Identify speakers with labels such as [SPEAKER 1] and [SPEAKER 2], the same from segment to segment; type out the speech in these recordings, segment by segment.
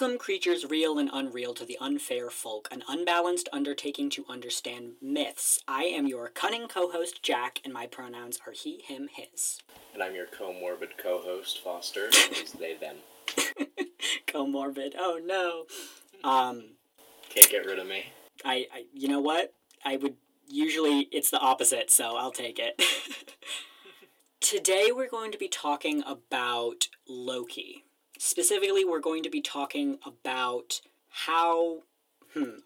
[SPEAKER 1] Welcome, creatures real and unreal, to the unfair folk, an unbalanced undertaking to understand myths. I am your cunning co host, Jack, and my pronouns are he, him, his.
[SPEAKER 2] And I'm your comorbid co host, Foster, they, them.
[SPEAKER 1] Comorbid. Oh no. Um,
[SPEAKER 2] Can't get rid of me.
[SPEAKER 1] I, I, you know what? I would usually, it's the opposite, so I'll take it. Today we're going to be talking about Loki. Specifically, we're going to be talking about how, hmm,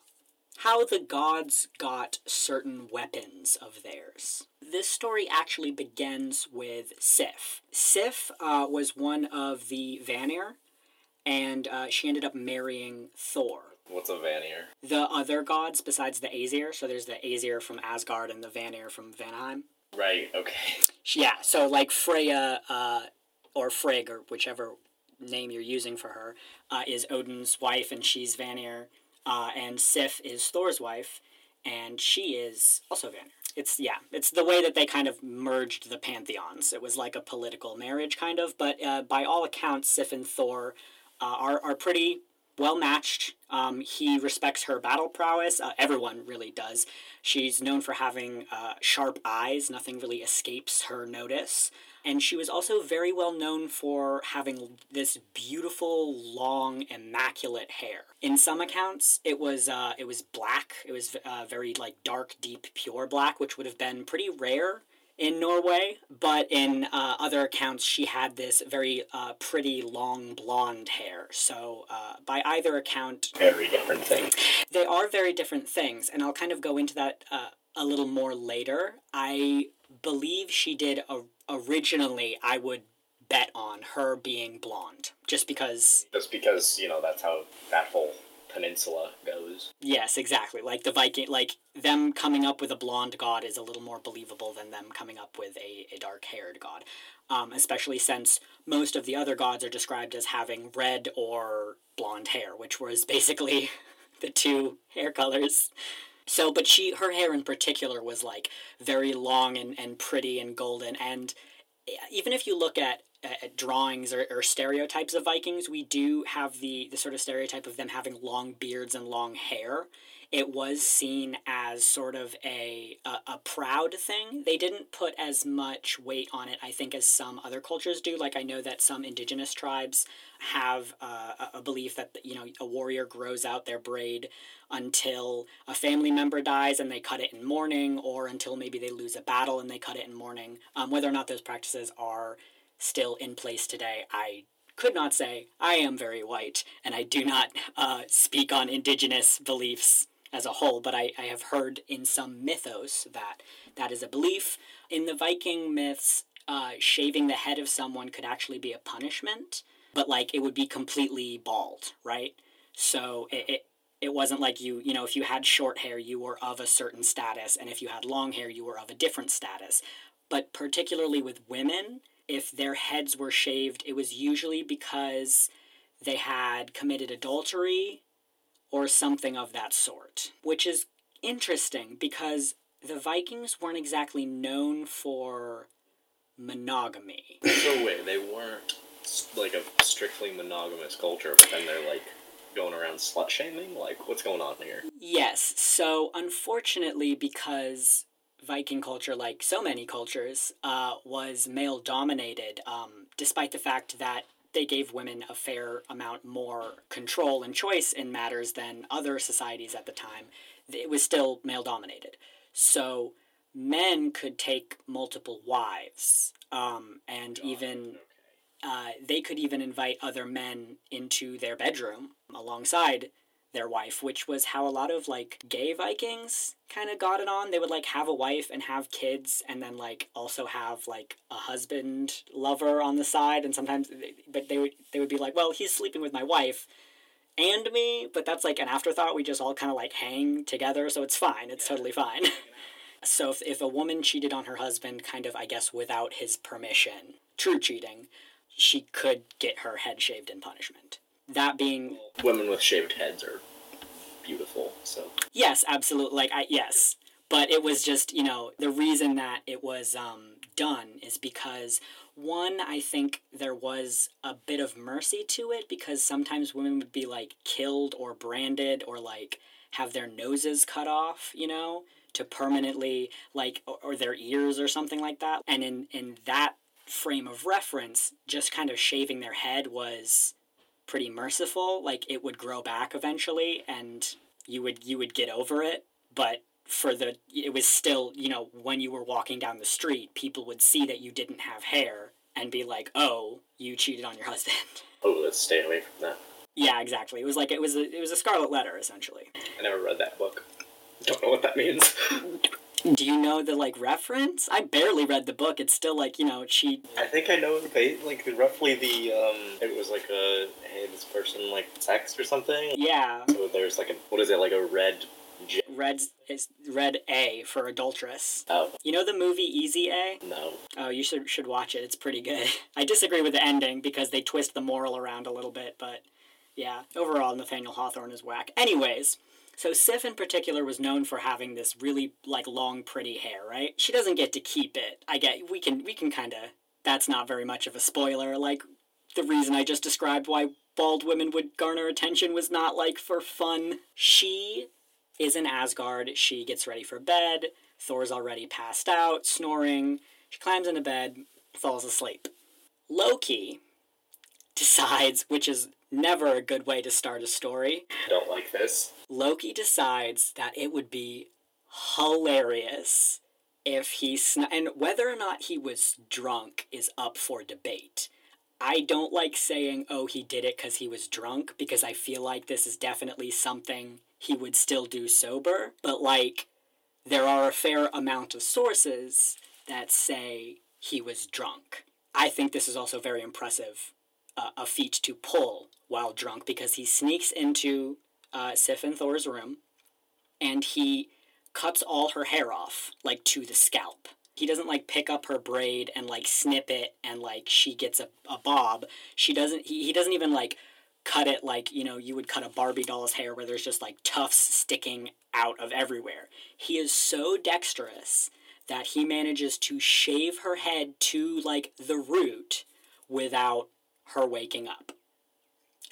[SPEAKER 1] how the gods got certain weapons of theirs. This story actually begins with Sif. Sif uh, was one of the Vanir, and uh, she ended up marrying Thor.
[SPEAKER 2] What's a Vanir?
[SPEAKER 1] The other gods besides the Aesir, so there's the Aesir from Asgard and the Vanir from Vanheim.
[SPEAKER 2] Right, okay.
[SPEAKER 1] Yeah, so like Freya uh, or Frigg or whichever name you're using for her uh, is Odin's wife, and she's Vanir, uh, and Sif is Thor's wife, and she is also Vanir. It's yeah, it's the way that they kind of merged the pantheons. It was like a political marriage, kind of, but uh, by all accounts, Sif and Thor uh, are are pretty well matched. Um, he respects her battle prowess. Uh, everyone really does. She's known for having uh, sharp eyes. Nothing really escapes her notice. And she was also very well known for having this beautiful, long, immaculate hair. In some accounts, it was uh, it was black. It was uh, very like dark, deep, pure black, which would have been pretty rare in Norway, but in uh, other accounts, she had this very uh, pretty long blonde hair. So, uh, by either account,
[SPEAKER 2] Very different things.
[SPEAKER 1] they are very different things, and I'll kind of go into that uh, a little more later. I believe she did a- originally, I would bet on her being blonde, just because
[SPEAKER 2] Just because, you know, that's how that whole peninsula goes.
[SPEAKER 1] Yes, exactly. Like the Viking, like them coming up with a blonde god is a little more believable than them coming up with a, a dark haired god. Um, especially since most of the other gods are described as having red or blonde hair, which was basically the two hair colors. So, but she, her hair in particular was like very long and, and pretty and golden. And eh, even if you look at, at drawings or, or stereotypes of Vikings, we do have the, the sort of stereotype of them having long beards and long hair. It was seen as sort of a, a, a proud thing. They didn't put as much weight on it, I think, as some other cultures do. Like, I know that some indigenous tribes have uh, a- belief that, you know, a warrior grows out their braid until a family member dies and they cut it in mourning, or until maybe they lose a battle and they cut it in mourning. Um, whether or not those practices are still in place today, I could not say. I am very white, and I do not uh, speak on indigenous beliefs as a whole, but I, I have heard in some mythos that that is a belief. In the Viking myths, uh, shaving the head of someone could actually be a punishment, but like it would be completely bald, right? So it, it it wasn't like you, you know, if you had short hair, you were of a certain status, and if you had long hair, you were of a different status. But particularly with women, if their heads were shaved, it was usually because they had committed adultery or something of that sort, which is interesting because the Vikings weren't exactly known for monogamy.
[SPEAKER 2] So wait, they weren't like a strictly monogamous culture, but then they're like going around slut shaming? Like, what's going on here?
[SPEAKER 1] Yes, so unfortunately, because Viking culture, like so many cultures, uh, was male dominated, um, despite the fact that they gave women a fair amount more control and choice in matters than other societies at the time, it was still male dominated. So men could take multiple wives, um, and even uh, they could even invite other men into their bedroom alongside their wife, which was how a lot of like gay Vikings kind of got it on. They would like have a wife and have kids, and then like also have like a husband lover on the side. And sometimes, but they would they would be like, well, he's sleeping with my wife and me, but that's like an afterthought. We just all kind of like hang together, so it's fine. It's totally fine. so if if a woman cheated on her husband, kind of I guess without his permission, true cheating, she could get her head shaved in punishment. That being
[SPEAKER 2] Women with shaved heads are beautiful, so
[SPEAKER 1] Yes, absolutely. Like I yes, but it was just you know the reason that it was um, done is because One, I think there was a bit of mercy to it because sometimes women would be like killed or branded or like have their noses cut off, you know, to permanently like or, or their ears or something like that. And in in that frame of reference, just kind of shaving their head was pretty merciful. Like it would grow back eventually and you would you would get over it, but for the it was still, you know, when you were walking down the street, people would see that you didn't have hair and be like, "Oh, you cheated on your husband."
[SPEAKER 2] Oh, let's stay away from that.
[SPEAKER 1] yeah, exactly. It was like it was a it was a scarlet letter essentially.
[SPEAKER 2] I never read that book. Don't know what that means.
[SPEAKER 1] Do you know the like reference? I barely read the book. It's still like, you know, she
[SPEAKER 2] I think I know like roughly the um. It was like a hey, this person like sex or something.
[SPEAKER 1] yeah,
[SPEAKER 2] So there's like a what is it like a red. J-
[SPEAKER 1] red is red A for adulteress.
[SPEAKER 2] oh
[SPEAKER 1] You know the movie Easy A?
[SPEAKER 2] no.
[SPEAKER 1] Oh, you should should watch it. It's pretty good. I disagree with the ending because they twist the moral around a little bit, but yeah, overall Nathaniel Hawthorne is whack. Anyways, so Sif in particular was known for having this really like long pretty hair, right? She doesn't get to keep it. I get we can we can kind of that's not very much of a spoiler. Like the reason I just described why bald women would garner attention was not like for fun. She is in Asgard. She gets ready for bed. Thor's already passed out, snoring. She climbs into bed, falls asleep. Loki decides, which is never a good way to start a story, I
[SPEAKER 2] Don't like this.
[SPEAKER 1] Loki decides that it would be hilarious if he sn- and whether or not he was drunk is up for debate. I don't like saying oh he did it cuz he was drunk because I feel like this is definitely something he would still do sober, but like there are a fair amount of sources that say he was drunk. I think this is also very impressive uh, a feat to pull while drunk because he sneaks into uh, Sif and Thor's room and he cuts all her hair off, like to the scalp. He doesn't like pick up her braid and like snip it and like she gets a, a bob. She doesn't, he, he doesn't even like cut it like, you know, you would cut a Barbie doll's hair where there's just like tufts sticking out of everywhere. He is so dexterous that he manages to shave her head to like the root without her waking up.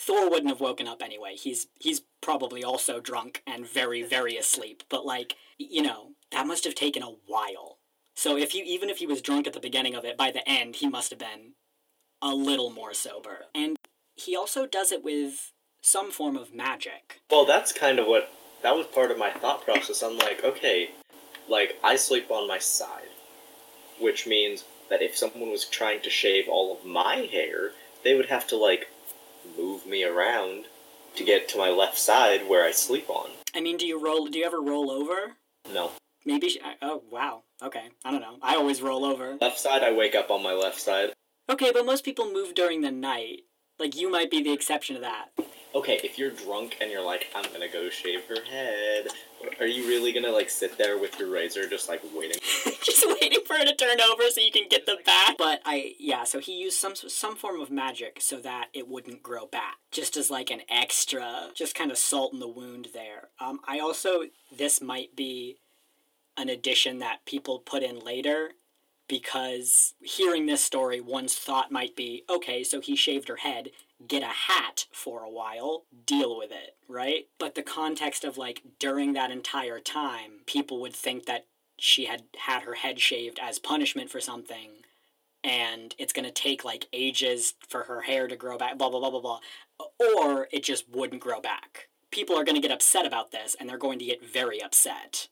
[SPEAKER 1] Thor wouldn't have woken up anyway. He's he's probably also drunk and very very asleep. But like you know that must have taken a while. So if you even if he was drunk at the beginning of it, by the end he must have been a little more sober. And he also does it with some form of magic.
[SPEAKER 2] Well, that's kind of what that was part of my thought process. I'm like, okay, like I sleep on my side, which means that if someone was trying to shave all of my hair, they would have to like move me around to get to my left side where I sleep on.
[SPEAKER 1] I mean, do you roll? Do you ever roll over?
[SPEAKER 2] No,
[SPEAKER 1] Maybe. She, oh wow. Okay. I don't know. I always roll over.
[SPEAKER 2] left side. I wake up on my left side.
[SPEAKER 1] Okay, but most people move during the night. Like you might be the exception to that.
[SPEAKER 2] Okay, if you're drunk and you're like, I'm gonna go shave her head, are you really gonna like sit there with your razor just like waiting?
[SPEAKER 1] just waiting for her to turn over so you can get them back. But I, yeah, so he used some some form of magic so that it wouldn't grow back, just as like an extra, just kind of salt in the wound there. Um, I also this might be an addition that people put in later because hearing this story, one's thought might be, okay, so he shaved her head, get a hat for a while, deal with it, right? But the context of like during that entire time, people would think that she had had her head shaved as punishment for something and it's going to take like ages for her hair to grow back blah blah blah blah blah or it just wouldn't grow back people are going to get upset about this and they're going to get very upset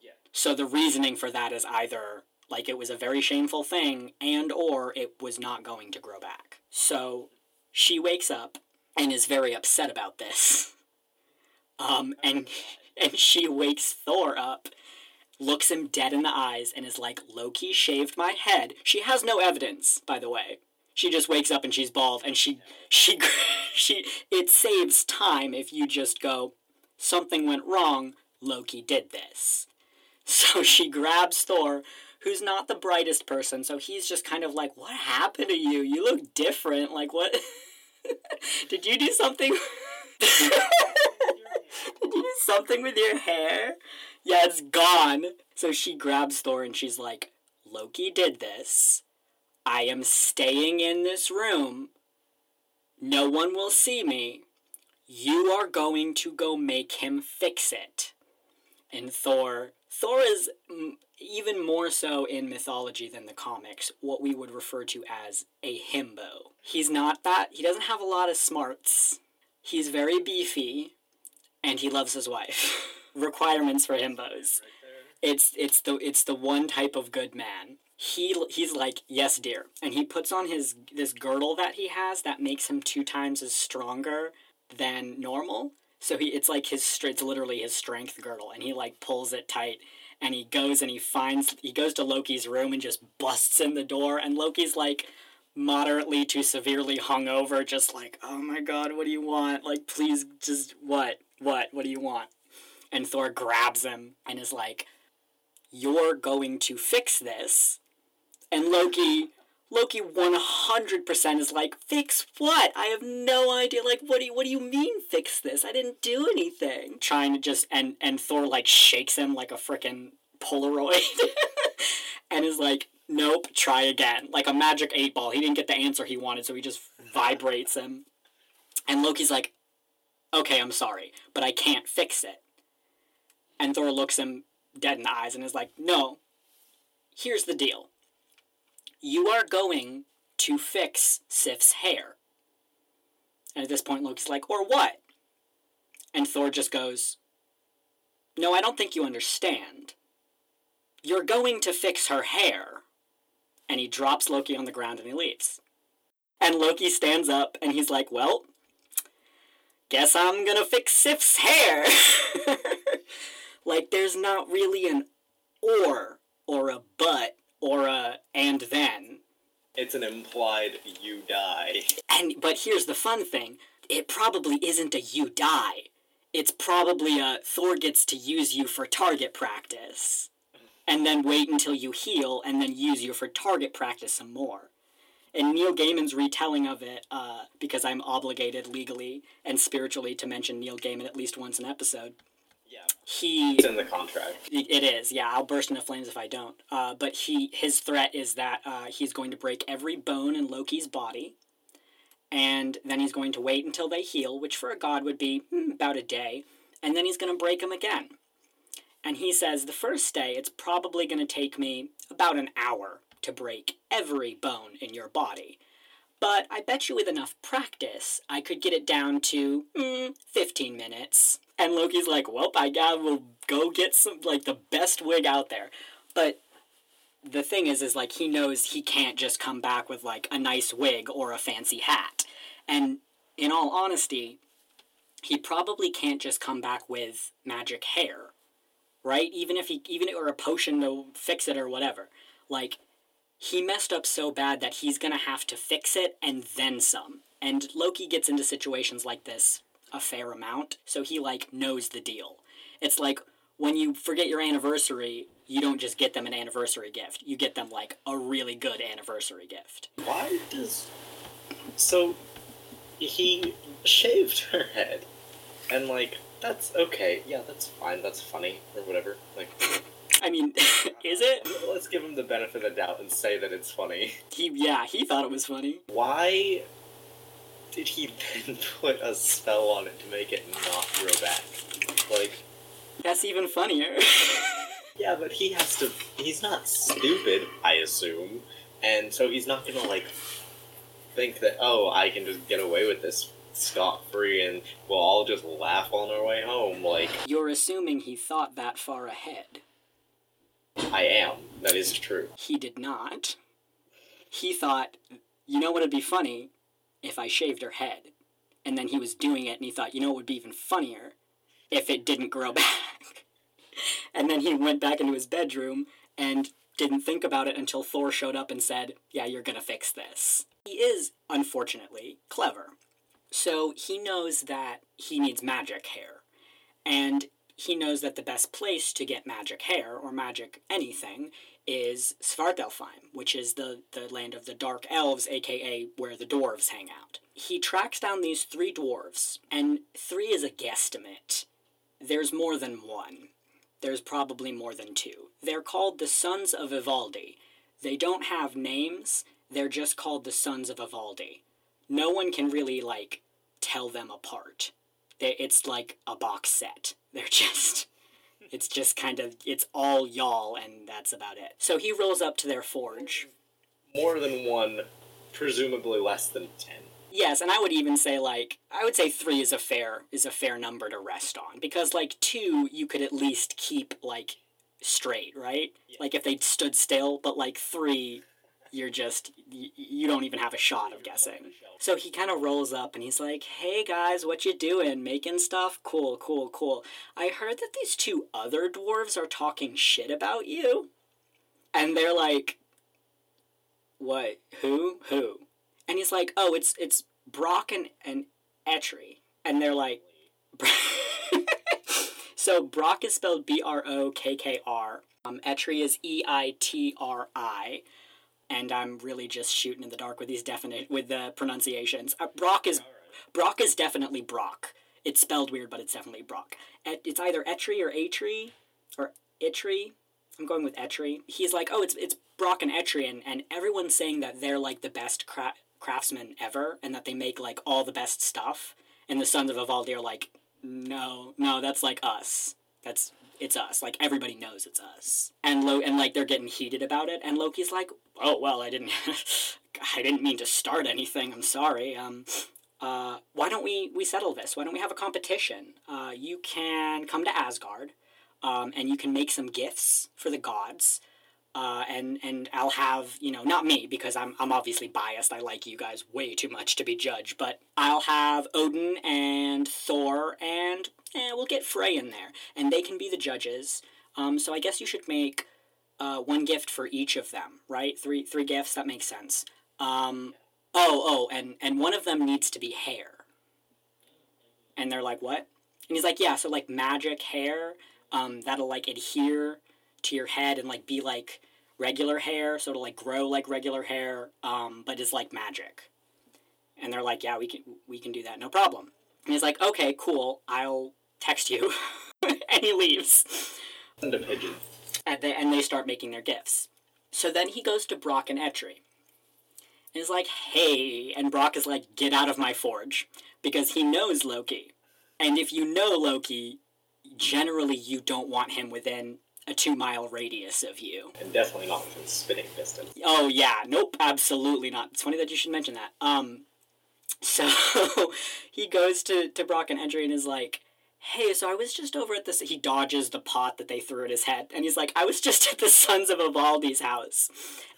[SPEAKER 2] Yeah.
[SPEAKER 1] so the reasoning for that is either like it was a very shameful thing and or it was not going to grow back so she wakes up and is very upset about this um and and she wakes thor up looks him dead in the eyes and is like, Loki shaved my head. She has no evidence, by the way. She just wakes up and she's bald, and she, she, she. It saves time if you just go, something went wrong. Loki did this. So she grabs Thor, who's not the brightest person. So he's just kind of like, "What happened to you? You look different. Like what? did you do something? did you do something with your hair?" yeah, it's gone. So she grabs Thor and she's like, Loki did this. I am staying in this room. No one will see me. You are going to go make him fix it. And Thor, Thor is mm, even more so in mythology than the comics, what we would refer to as a himbo. He's not that, he doesn't have a lot of smarts. He's very beefy, and he loves his wife. Requirements for himbos. It's it's the it's the one type of good man. He he's like yes dear, and he puts on his this girdle that he has that makes him two times as stronger than normal. So he it's like his it's literally his strength girdle, and he like pulls it tight, and he goes and he finds he goes to Loki's room and just busts in the door, and Loki's like moderately to severely hungover, just like oh my god, what do you want? Like please, just what what what do you want? And Thor grabs him and is like, "You're going to fix this." And Loki Loki 100% is like, fix what? I have no idea. Like, what do you, what do you mean fix this? I didn't do anything. Trying to just, and, and Thor like shakes him like a freaking Polaroid and is like, nope, try again. Like a magic eight ball. He didn't get the answer he wanted, so he just vibrates him. And Loki's like, okay, I'm sorry, but I can't fix it. And Thor looks him dead in the eyes and is like, no, here's the deal you are going to fix Sif's hair. And at this point, Loki's like, or what? And Thor just goes, No, I don't think you understand. You're going to fix her hair. And he drops Loki on the ground and he leaves. And Loki stands up and he's like, Well, guess I'm gonna fix Sif's hair. like, there's not really an or or a but or a and then.
[SPEAKER 2] It's an implied you die.
[SPEAKER 1] And but here's the fun thing. It probably isn't a you die. It's probably a Thor gets to use you for target practice. And then wait until you heal and then use you for target practice some more. And Neil Gaiman's retelling of it, uh, because I'm obligated legally and spiritually to mention Neil Gaiman at least once an episode. He
[SPEAKER 2] It's in the contract.
[SPEAKER 1] it is, yeah. I'll burst into flames if I don't. Uh, but he, his threat is that uh, he's going to break every bone in Loki's body, and then he's going to wait until they heal, which for a god would be hmm, about a day, and then he's going to break them again. And he says the first day it's probably going to take me about an hour to break every bone in your body. But I bet you with enough practice, I could get it down to mm, 15 minutes. And Loki's like, well, I gotta will go get some, like, the best wig out there. But the thing is, is like, he knows he can't just come back with, like, a nice wig or a fancy hat. And in all honesty, he probably can't just come back with magic hair, right? Even if he, even or a potion to fix it or whatever. Like, he messed up so bad that he's gonna have to fix it and then some. And Loki gets into situations like this a fair amount, so he like knows the deal. It's like when you forget your anniversary, you don't just get them an anniversary gift. You get them like a really good anniversary gift.
[SPEAKER 2] Why does. So. He shaved her head. And, like, that's okay. Yeah, that's fine. That's funny. Or whatever. Like,
[SPEAKER 1] I mean, is it?
[SPEAKER 2] let's give him the benefit of the doubt and say that it's funny.
[SPEAKER 1] He yeah, he thought it was funny.
[SPEAKER 2] Why did he then put a spell on it to make it not grow back? Like,
[SPEAKER 1] That's even funnier.
[SPEAKER 2] yeah, but he has to. He's not stupid, I assume. And so he's not gonna, like, think that, oh, I can just get away with this scot free and we'll all just laugh on our way home. Like,
[SPEAKER 1] You're assuming he thought that far ahead.
[SPEAKER 2] I am. That is true.
[SPEAKER 1] He did not. He thought, you know what would be funny? If I shaved her head. And then he was doing it and he thought, you know what would be even funnier? If it didn't grow back. and then he went back into his bedroom and didn't think about it until Thor showed up and said, yeah, you're gonna fix this. He is, unfortunately, clever. So he knows that he needs magic hair. And he knows that the best place to get magic hair or magic anything is Svartalfheim, which is the, the land of the dark elves, aka where the dwarves hang out. He tracks down these three dwarves, and three is a guesstimate. There's more than one. There's probably more than two. They're called the Sons of Ivaldi. They don't have names, they're just called the Sons of Ivaldi. No one can really like tell them apart. It's like a box set. They're just it's just kind of it's all y'all and that's about it. So he rolls up to their forge.
[SPEAKER 2] More than one, presumably less than ten.
[SPEAKER 1] Yes, and I would even say like I would say 3 is a fair is a fair number to rest on because like 2 you could at least keep like straight, right?
[SPEAKER 2] Yeah.
[SPEAKER 1] Like if they stood still, but like 3 you're just you, don't even have a shot of guessing. So he kind of rolls up and he's like, "Hey guys, what you doing? Making stuff? Cool, cool, cool. I heard that these two other dwarves are talking shit about you." And they're like, "What? Who? Who?" And he's like, "Oh, it's it's Brock and and Etri." And they're like So Brock is spelled B R O K K R. Um, Etri is E I T R I and I'm really just shooting in the dark with these definite with the pronunciations. Uh, Brock is Brock is definitely Brock. It's spelled weird, but it's definitely Brock. Et, it's either Etri or Atri or Itri. I'm going with Etri. He's like, oh, it's it's Brock and Etri, and, and everyone's saying that they're like the best cra- craftsmen ever, and that they make like all the best stuff. And the Sons of Ivaldi are like, no, no, that's like us. That's it's us. Like everybody knows it's us. And Lo and like they're getting heated about it. And Loki's like, oh well, I didn't, I didn't mean to start anything. I'm sorry. Um, uh, why don't we we settle this? Why don't we have a competition? Uh, you can come to Asgard, um, and you can make some gifts for the gods. Uh, and and I'll have you know not me because I'm I'm obviously biased. I like you guys way too much to be judged, but I'll have Odin and Thor and eh, we'll get Frey in there, and they can be the judges. Um, so I guess you should make uh, one gift for each of them, right? Three three gifts. That makes sense. Um, oh oh, and and one of them needs to be hair. And they're like, what? And he's like, yeah. So like magic hair, um, that'll like adhere to your head and like be like regular hair, so it'll like grow like regular hair, um, but is like magic. And they're like, yeah, we can we can do that, no problem. And he's like, okay, cool, I'll text you. and he leaves.
[SPEAKER 2] And a pigeon.
[SPEAKER 1] And they and they start making their gifts. So then he goes to Brock and Etri. And he's like, hey, and Brock is like, get out of my forge. Because he knows Loki. And if you know Loki, generally you don't want him within a two mile radius of you.
[SPEAKER 2] And definitely not within spitting distance.
[SPEAKER 1] Oh yeah, nope, absolutely not. It's funny that you should mention that. Um, so he goes to to Brock and Etri and is like, "Hey, so I was just over at this." He dodges the pot that they threw at his head, and he's like, "I was just at the Sons of Ivaldi's house,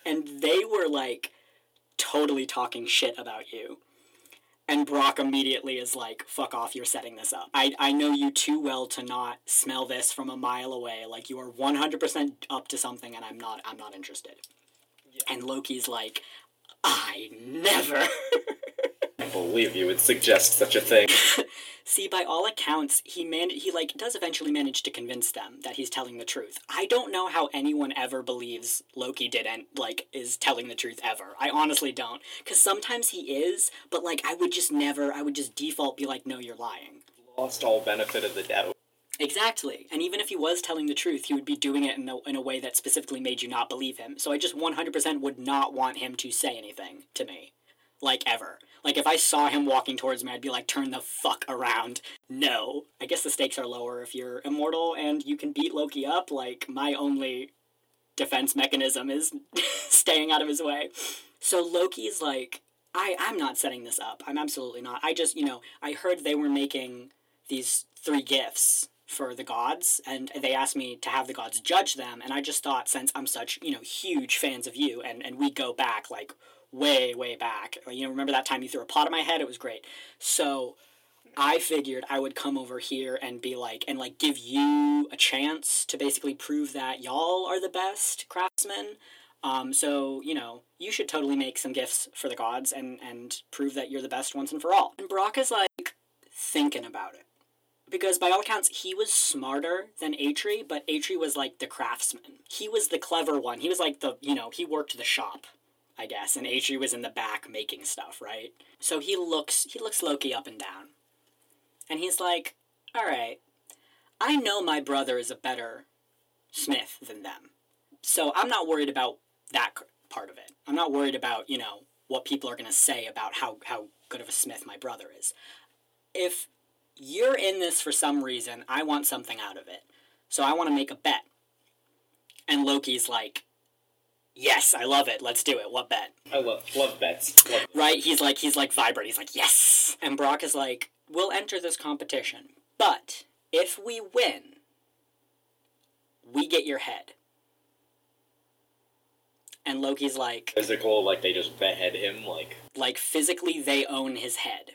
[SPEAKER 1] and they were like totally talking shit about you." And Brock immediately is like, fuck off, you're setting this up. I, I know you too well to not smell this from a mile away. Like you are 100% up to something and I'm not I'm not interested. And Loki's like, I never.
[SPEAKER 2] I believe you would suggest such a thing.
[SPEAKER 1] See, by all accounts, he man he like does eventually manage to convince them that he's telling the truth. I don't know how anyone ever believes Loki didn't like is telling the truth ever. I honestly don't, because sometimes he is, but like I would just never. I would just default be like, no, you're lying.
[SPEAKER 2] Lost all benefit of the doubt.
[SPEAKER 1] Exactly. And even if he was telling the truth, he would be doing it in a, in a way that specifically made you not believe him. So I just 100% would not want him to say anything to me. Like, ever. Like, if I saw him walking towards me, I'd be like, turn the fuck around. No. I guess the stakes are lower if you're immortal and you can beat Loki up. Like, my only defense mechanism is staying out of his way. So Loki's like, I, I'm not setting this up. I'm absolutely not. I just, you know, I heard they were making these three gifts for the gods and they asked me to have the gods judge them and i just thought since i'm such you know huge fans of you and, and we go back like way way back. You know remember that time you threw a pot at my head? It was great. So i figured i would come over here and be like and like give you a chance to basically prove that y'all are the best craftsmen. Um, so you know you should totally make some gifts for the gods and and prove that you're the best once and for all. And brock is like thinking about it. Because by all accounts he was smarter than Atri, but Atri was like the craftsman. He was the clever one. He was like the you know he worked the shop, I guess, and Atri was in the back making stuff, right? So he looks he looks Loki up and down, and he's like, all right, I know my brother is a better smith than them, so I'm not worried about that part of it. I'm not worried about, you know, what people are going to say about how, how good of a smith my brother is. If you're in this for some reason, I want something out of it. So I want to make a bet. And Loki's like, Yes, I love it. Let's do it. What bet?
[SPEAKER 2] I love love bets. Love
[SPEAKER 1] Right? He's like he's like vibrant. He's like, "Yes." And Brock is like, "We'll enter this competition, but if we win, we get your head." And Loki's like,
[SPEAKER 2] physical, like they just behead him, like
[SPEAKER 1] like physically they own his head.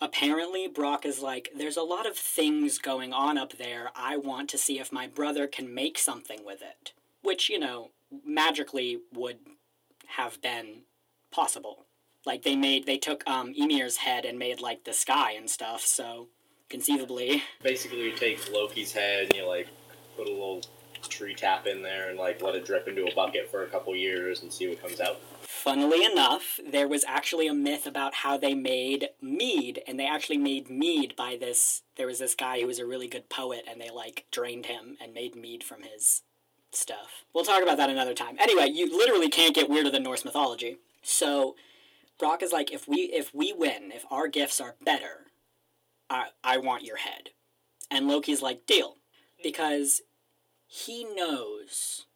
[SPEAKER 1] Apparently, Brock is like, there's a lot of things going on up there. I want to see if my brother can make something with it. Which, you know, magically would have been possible. Like they made they took um Ymir's head and made like the sky and stuff, so conceivably.
[SPEAKER 2] basically you take Loki's head and you like put a little tree tap in there and like let it drip into a bucket for a couple years and see what comes out.
[SPEAKER 1] Funnily enough, there was actually a myth about how they made mead, and they actually made mead by this. There was this guy who was a really good poet, and they like drained him and made mead from his stuff. We'll talk about that another time. Anyway, you literally can't get weirder than Norse mythology. So, Brock is like, if we if we win, if our gifts are better, I I want your head, and Loki's like, deal, because he knows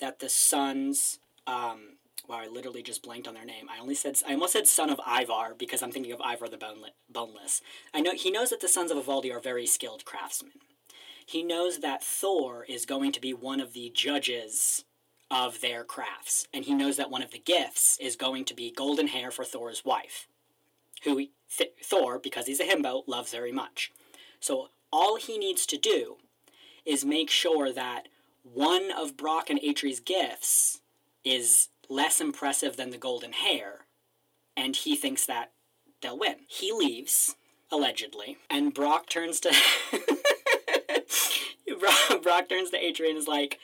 [SPEAKER 1] that the sons um, wow, I literally just blanked on their name. I only said I almost said son of Ivar because I'm thinking of Ivar the Boneless. I know he knows that the sons of Ivaldi are very skilled craftsmen. He knows that Thor is going to be one of the judges of their crafts, and he knows that one of the gifts is going to be golden hair for Thor's wife, who Th- Thor, because he's a himbo, loves very much. So all he needs to do is make sure that one of Brock and Atri's gifts is less impressive than the golden hair, and he thinks that they'll win. He leaves, allegedly, and Brock turns to Brock, turns to Atri and is like,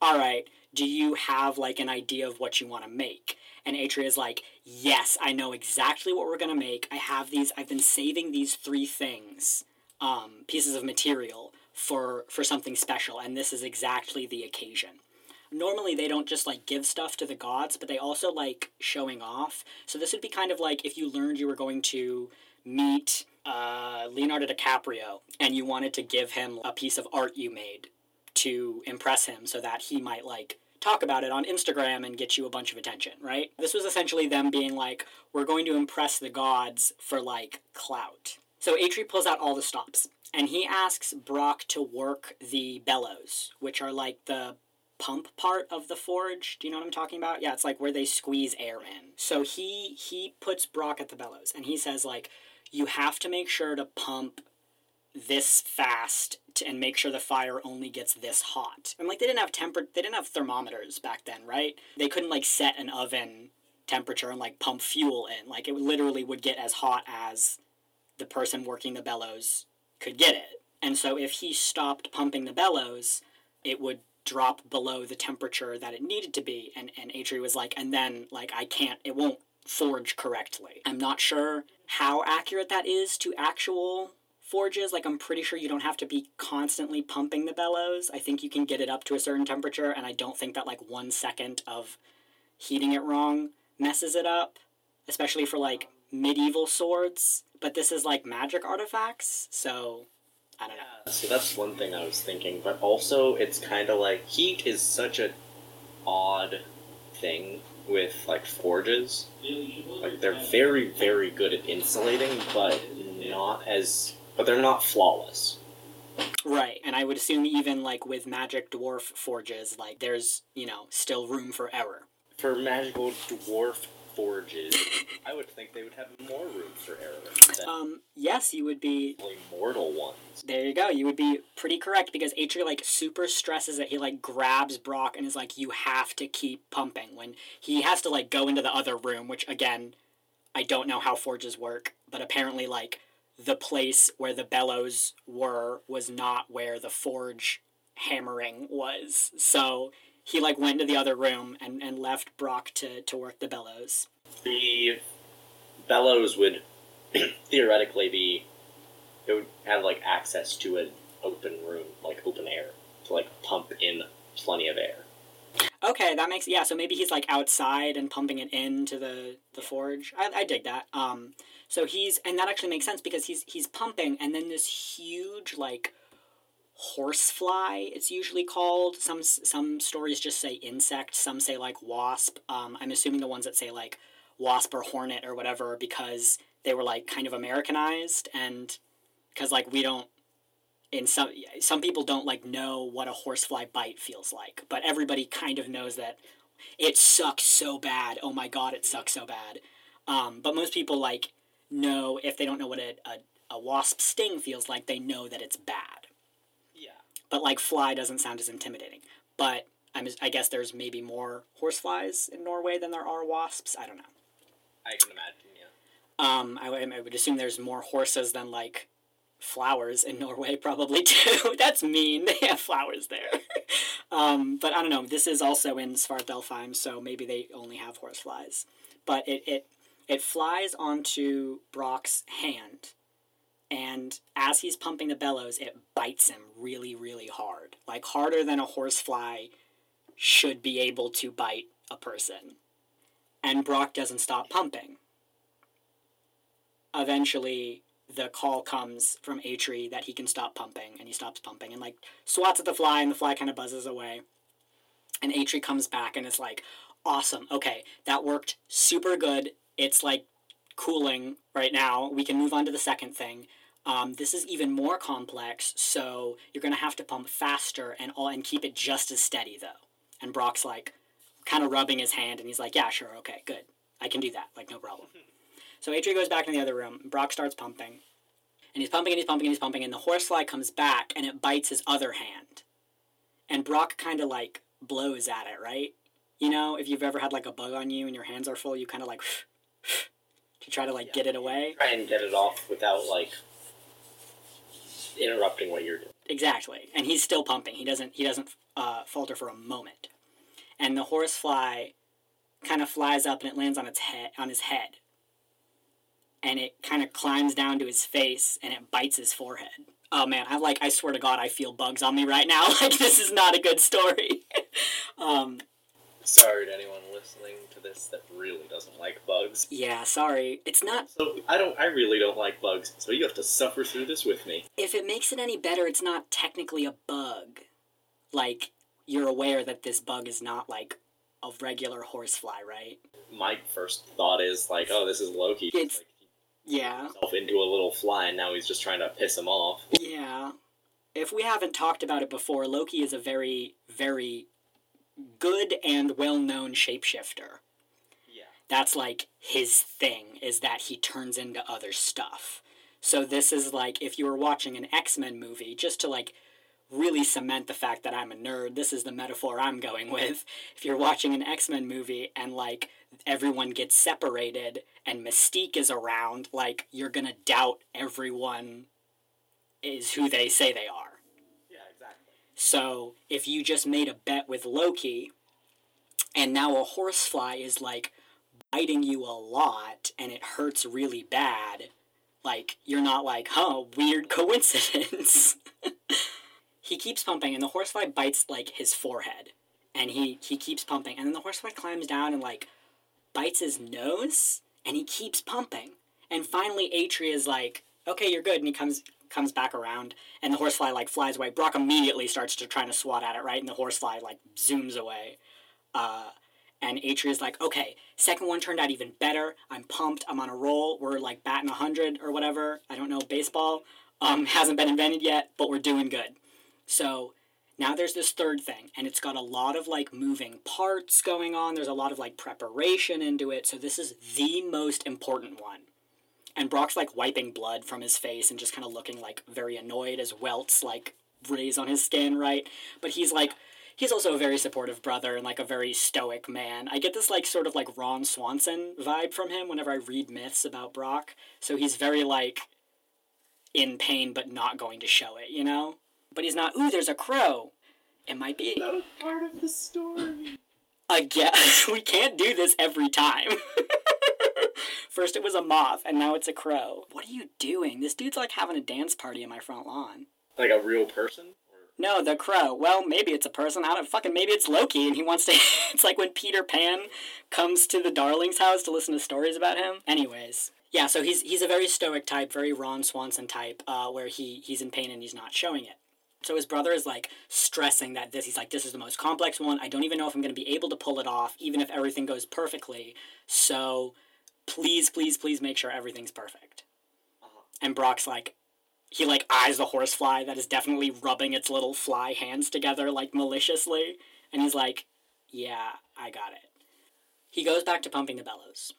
[SPEAKER 1] "All right, do you have like an idea of what you want to make?" And Atri is like, "Yes, I know exactly what we're gonna make. I have these. I've been saving these three things, um, pieces of material." For, for something special, and this is exactly the occasion normally they don't just like give stuff to the gods, but they also like showing off. So this would be kind of like if you learned you were going to meet uh, Leonardo DiCaprio and you wanted to give him a piece of art you made to impress him so that he might like talk about it on Instagram and get you a bunch of attention, right? This was essentially them being like, we're going to impress the gods for like clout. So Atri pulls out all the stops and he asks Brock to work the bellows, which are like the pump part of the forge. Do you know what I'm talking about? Yeah, it's like where they squeeze air in. So he he puts Brock at the bellows and he says like you have to make sure to pump this fast to, and make sure the fire only gets this hot. And like they didn't have temper they didn't have thermometers back then, right? They couldn't like set an oven temperature and like pump fuel in. Like it literally would get as hot as the person working the bellows could get it. And so if he stopped pumping the bellows, it would drop below the temperature that it needed to be. And, and Atri was like, and then, like, I can't, it won't forge correctly. I'm not sure how accurate that is to actual forges. Like, I'm pretty sure you don't have to be constantly pumping the bellows. I think you can get it up to a certain temperature, and I don't think that, like, one second of heating it wrong messes it up, especially for, like, medieval swords. But this is, like, magic artifacts, so I don't know.
[SPEAKER 2] So that's one thing I was thinking, but also it's kind of like heat is such a odd thing with like forges. Like they're very very good at insulating, but not as but they're not flawless.
[SPEAKER 1] Right, and I would assume even like with magic dwarf forges, like there's you know still room for error.
[SPEAKER 2] For magical dwarf forges, I would think they would have more room for error
[SPEAKER 1] Um, yes, you would be.
[SPEAKER 2] only mortal ones.
[SPEAKER 1] There you go. You would be pretty correct because Atri like super stresses it. He like grabs Brock and is like, "You have to keep pumping." When he has to like go into the other room, which again, I don't know how forges work, but apparently like the place where the bellows were was not where the forge hammering was. So he like went to the other room and, and left Brock to, to work the bellows.
[SPEAKER 2] The bellows would theoretically be it would have like access to an open room, like open air, to like pump in plenty of air.
[SPEAKER 1] Okay, that makes yeah. So maybe he's like outside and pumping it into the the forge. I, I dig that. Um, so he's and that actually makes sense because he's he's pumping and then this huge like horsefly it's usually called. Some some stories just say insect some say like wasp. Um, i'm assuming the ones that say like wasp or hornet or whatever because they were like kind of americanized and because like we don't in some some people don't like know what a horsefly bite feels like but everybody kind of knows that it sucks so bad. Oh my god it sucks so bad. Um, but most people like know if they don't know what a, a, a wasp sting feels like they know that it's bad. But like fly doesn't sound as intimidating. But I'm, I guess there's maybe more horseflies in Norway than there are wasps. I don't know.
[SPEAKER 2] I can imagine. Yeah.
[SPEAKER 1] Um, I, would- I would assume there's more horses than like flowers in Norway, probably too. That's mean. They have flowers there. um, but I don't know. This is also in Svartalfheim, so maybe they only have horseflies. But it it it flies onto Brock's hand, and as he's pumping the bellows, it bites him really, really hard, like harder than a horsefly should be able to bite a person. And Brock doesn't stop pumping eventually the call comes from Atri that he can stop pumping, and he stops pumping and like swats at the fly, and the fly kind of buzzes away. And Atri comes back and is like, "Awesome, okay, that worked super good. It's like cooling right now. We can move on to the second thing. Um, this is even more complex, so you're gonna have to pump faster and all and keep it just as steady though." And Brock's like, kind of rubbing his hand, and he's like, "Yeah, sure, okay, good, I can do that, like no problem." So Atri goes back in the other room. Brock starts pumping. And he's pumping and he's pumping and he's pumping, and the horsefly comes back and it bites his other hand. And Brock kind of like blows at it, right? You know, if you've ever had like a bug on you and your hands are full, you kind of like to try to like get it away.
[SPEAKER 2] Try and get it off without like interrupting what you're doing.
[SPEAKER 1] Exactly. And he's still pumping. He doesn't he doesn't uh, falter for a moment. And the horsefly kind of flies up and it lands on its head on his head. And it kind of climbs down to his face and it bites his forehead. Oh man, I like I swear to God I feel bugs on me right now. Like this is not a good story. um
[SPEAKER 2] Sorry to anyone listening to this that really doesn't like bugs.
[SPEAKER 1] yeah, sorry. It's not
[SPEAKER 2] So I don't. I really don't like bugs. So you have to suffer through this with me.
[SPEAKER 1] if it makes it any better, it's not technically a bug. Like you're aware that this bug is not like a regular horsefly, right?
[SPEAKER 2] My first thought is like, oh, this is Loki.
[SPEAKER 1] It's-
[SPEAKER 2] like,
[SPEAKER 1] Yeah.
[SPEAKER 2] himself into a little fly, and now he's just trying to piss him off.
[SPEAKER 1] Yeah. If we haven't talked about it before, Loki is a very, very good and well known shapeshifter.
[SPEAKER 2] Yeah.
[SPEAKER 1] That's like his thing, is that he turns into other stuff. So this is like if you were watching an X Men movie, just to like really cement the fact that I'm a nerd, this is the metaphor I'm going with. If you're watching an X Men movie and like everyone gets separated and Mystique is around, like you're gonna doubt everyone is who they say they are. So if you just made a bet with Loki, and now a horsefly is like biting you a lot and it hurts really bad, like you're not like, huh, weird coincidence. he keeps pumping and the horsefly bites like his forehead. And he, he keeps pumping. And then the horsefly climbs down and like bites his nose and he keeps pumping. And finally Atri is like, okay, you're good, and he comes comes back around and the horsefly like flies away. Brock immediately starts to try to swat at it, right? And the horsefly like zooms away. Uh, and Atri is like, okay, second one turned out even better. I'm pumped. I'm on a roll. We're like batting 100 or whatever. I don't know, baseball. Um, hasn't been invented yet, but we're doing good. So now there's this third thing, and it's got a lot of like moving parts going on. There's a lot of like preparation into it. So this is the most important one. And Brock's like wiping blood from his face and just kind of looking like very annoyed as welts like raise on his skin, right? But he's like, he's also a very supportive brother and like a very stoic man. I get this like sort of like Ron Swanson vibe from him whenever I read myths about Brock. So he's very like in pain but not going to show it, you know? But he's not, ooh, there's a crow. It might be
[SPEAKER 2] part of the story.
[SPEAKER 1] again. we can't do this every time. First it was a moth and now it's a crow. What are you doing? This dude's like having a dance party in my front lawn.
[SPEAKER 2] Like a real person,
[SPEAKER 1] no, the crow. Well, maybe it's a person. I don't fucking maybe it's Loki and he wants to it's like when Peter Pan comes to the Darling's house to listen to stories about him. Anyways. Yeah, so he's he's a very stoic type, very Ron Swanson type, uh, where he he's in pain and he's not showing it. So his brother is like stressing that this he's like this is the most complex one. I don't even know if I'm going to be able to pull it off even if everything goes perfectly. So please please please make sure everything's perfect.
[SPEAKER 2] Uh-huh.
[SPEAKER 1] And Brock's like he like eyes the horsefly that is definitely rubbing its little fly hands together like maliciously and he's like, "Yeah, I got it." He goes back to pumping the bellows.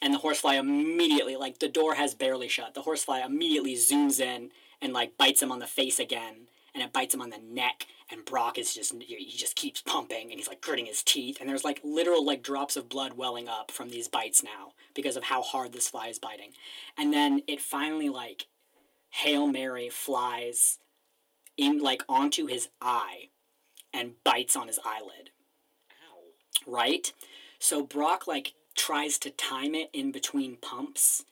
[SPEAKER 1] And the horsefly immediately like the door has barely shut. The horsefly immediately zooms in and like bites him on the face again and it bites him on the neck and Brock is just he just keeps pumping and he's like gritting his teeth and there's like literal like drops of blood welling up from these bites now because of how hard this fly is biting. And then it finally like Hail Mary flies in like onto his eye and bites on his eyelid,
[SPEAKER 2] Ow.
[SPEAKER 1] right? So Brock like tries to time it in between pumps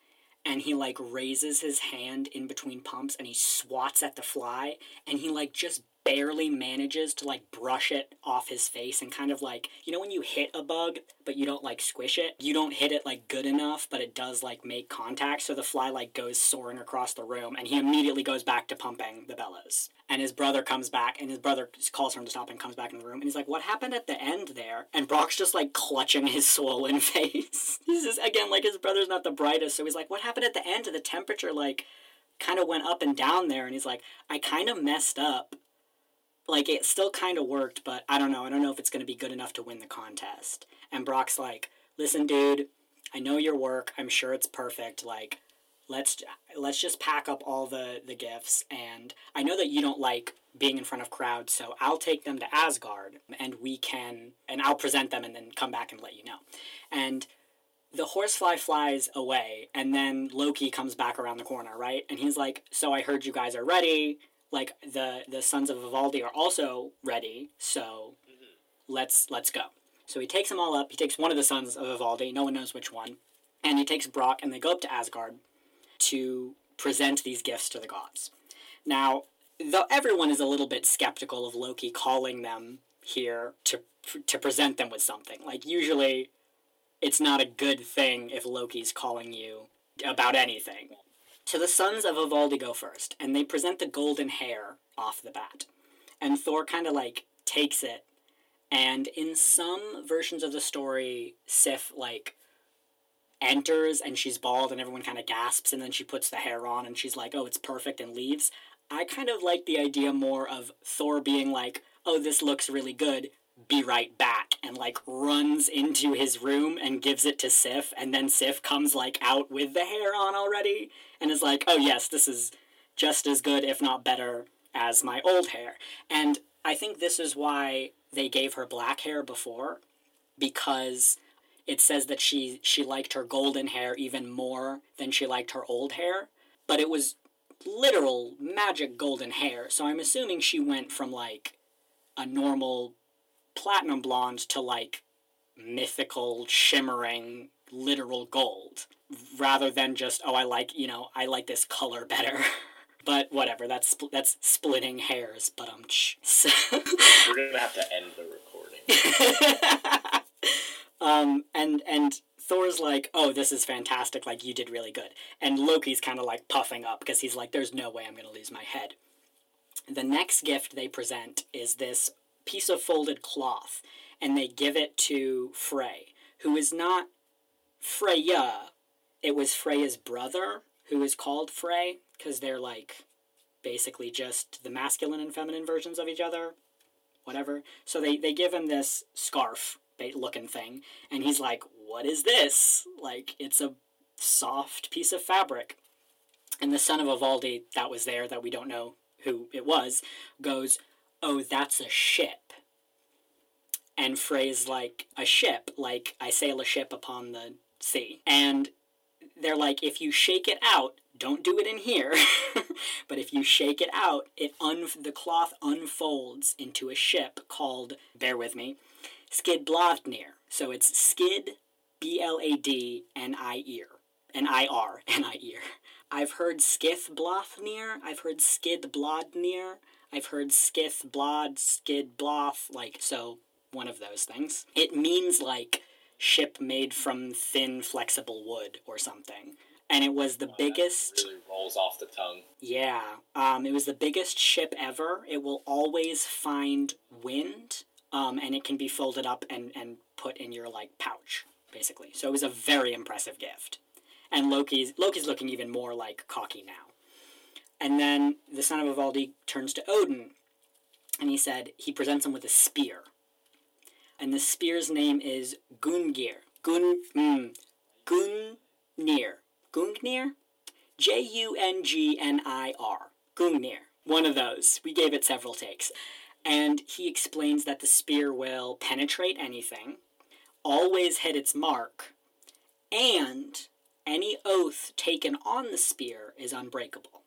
[SPEAKER 1] and he like raises his hand in between pumps and he swats at the fly and he like just barely manages to like brush it off his face and kind of like you know when you hit a bug but you don't like squish it you don't hit it like good enough but it does like make contact so the fly like goes soaring across the room and he immediately goes back to pumping the bellows. And his brother comes back and his brother calls for him to stop and comes back in the room and he's like what happened at the end there? And brock's just like clutching his swollen face. He's just again like his brother's not the brightest so he's like what happened at the end? Of the temperature like kind of went up and down there and he's like i kind of messed up like it still kind of worked, but I don't know. I don't know if it's going to be good enough to win the contest. And Brock's like, "Listen, dude, I know your work. I'm sure it's perfect. Like, let's let's just pack up all the the gifts. And I know that you don't like being in front of crowds, so I'll take them to Asgard, and we can, and I'll present them, and then come back and let you know. And the horsefly flies away, and then Loki comes back around the corner, right? And he's like, "So I heard you guys are ready." Like the the sons of Ivaldi are also ready, so let's let's go. So he takes them all up. He takes one of the sons of Ivaldi. No one knows which one, and he takes Brock, and they go up to Asgard to present these gifts to the gods. Now, though everyone is a little bit skeptical of Loki calling them here to to present them with something, like usually, it's not a good thing if Loki's calling you about anything. So the sons of Ivaldi go first, and they present the golden hair off the bat. And Thor kind of like takes it, and in some versions of the story, Sif like enters and she's bald, and everyone kind of gasps, and then she puts the hair on, and she's like, "Oh, it's perfect," and leaves. I kind of like the idea more of Thor being like, "Oh, this looks really good." Be right back, and like runs into his room and gives it to Sif, and then Sif comes like out with the hair on already, and is like, oh yes, this is just as good, if not better, as my old hair. And I think this is why they gave her black hair before, because it says that she she liked her golden hair even more than she liked her old hair, but it was literal magic golden hair. So I'm assuming she went from like a normal platinum blonde to like mythical shimmering literal gold rather than just oh I like you know I like this color better. but whatever, that's spl- that's splitting hairs. But um, so
[SPEAKER 2] We're gonna have to end the recording.
[SPEAKER 1] um, and and Thor's like, oh, this is fantastic. Like you did really good. And Loki's kind of like puffing up because he's like, there's no way I'm gonna lose my head. The next gift they present is this piece of folded cloth, and they give it to Frey, who is not Freya. It was Freya's brother, who is called Frey, because they're like basically just the masculine and feminine versions of each other. Whatever. So they, they give him this scarf looking thing, and he's like, What is this? Like, it's a soft piece of fabric. And the son of Ivaldi that was there, that we don't know who it was, goes, Oh, that's a ship. And Frey's like, A ship, like I sail a ship upon the sea. And they're like, if you shake it out, don't do it in here, but if you shake it out, it un- the cloth unfolds into a ship called, bear with me, Skidbladnir. So it's Skid, B L A D, N I ear, N I R, N I ear. I've heard Skithblathnir, I've heard Skidbladnir, I've heard skith, blod, skid, bloth, like, so one of those things. It means like ship made from thin, flexible wood or something. And it was the
[SPEAKER 2] that
[SPEAKER 1] biggest.
[SPEAKER 2] really rolls off the tongue.
[SPEAKER 1] Yeah, um, it was the biggest ship ever. It will always find wind, um, and it can be folded up and, and put in your like pouch, basically. So it was a very impressive gift. And Loki's Loki's looking even more like cocky now. And then the son of Ivaldi turns to Odin, and he said he presents him with a spear. And the spear's name is Gungir. Gun mm, Gungnir. Gungnir? J U N G N I R. Gungnir. One of those. We gave it several takes. And he explains that the spear will penetrate anything, always hit its mark, and any oath taken on the spear is unbreakable.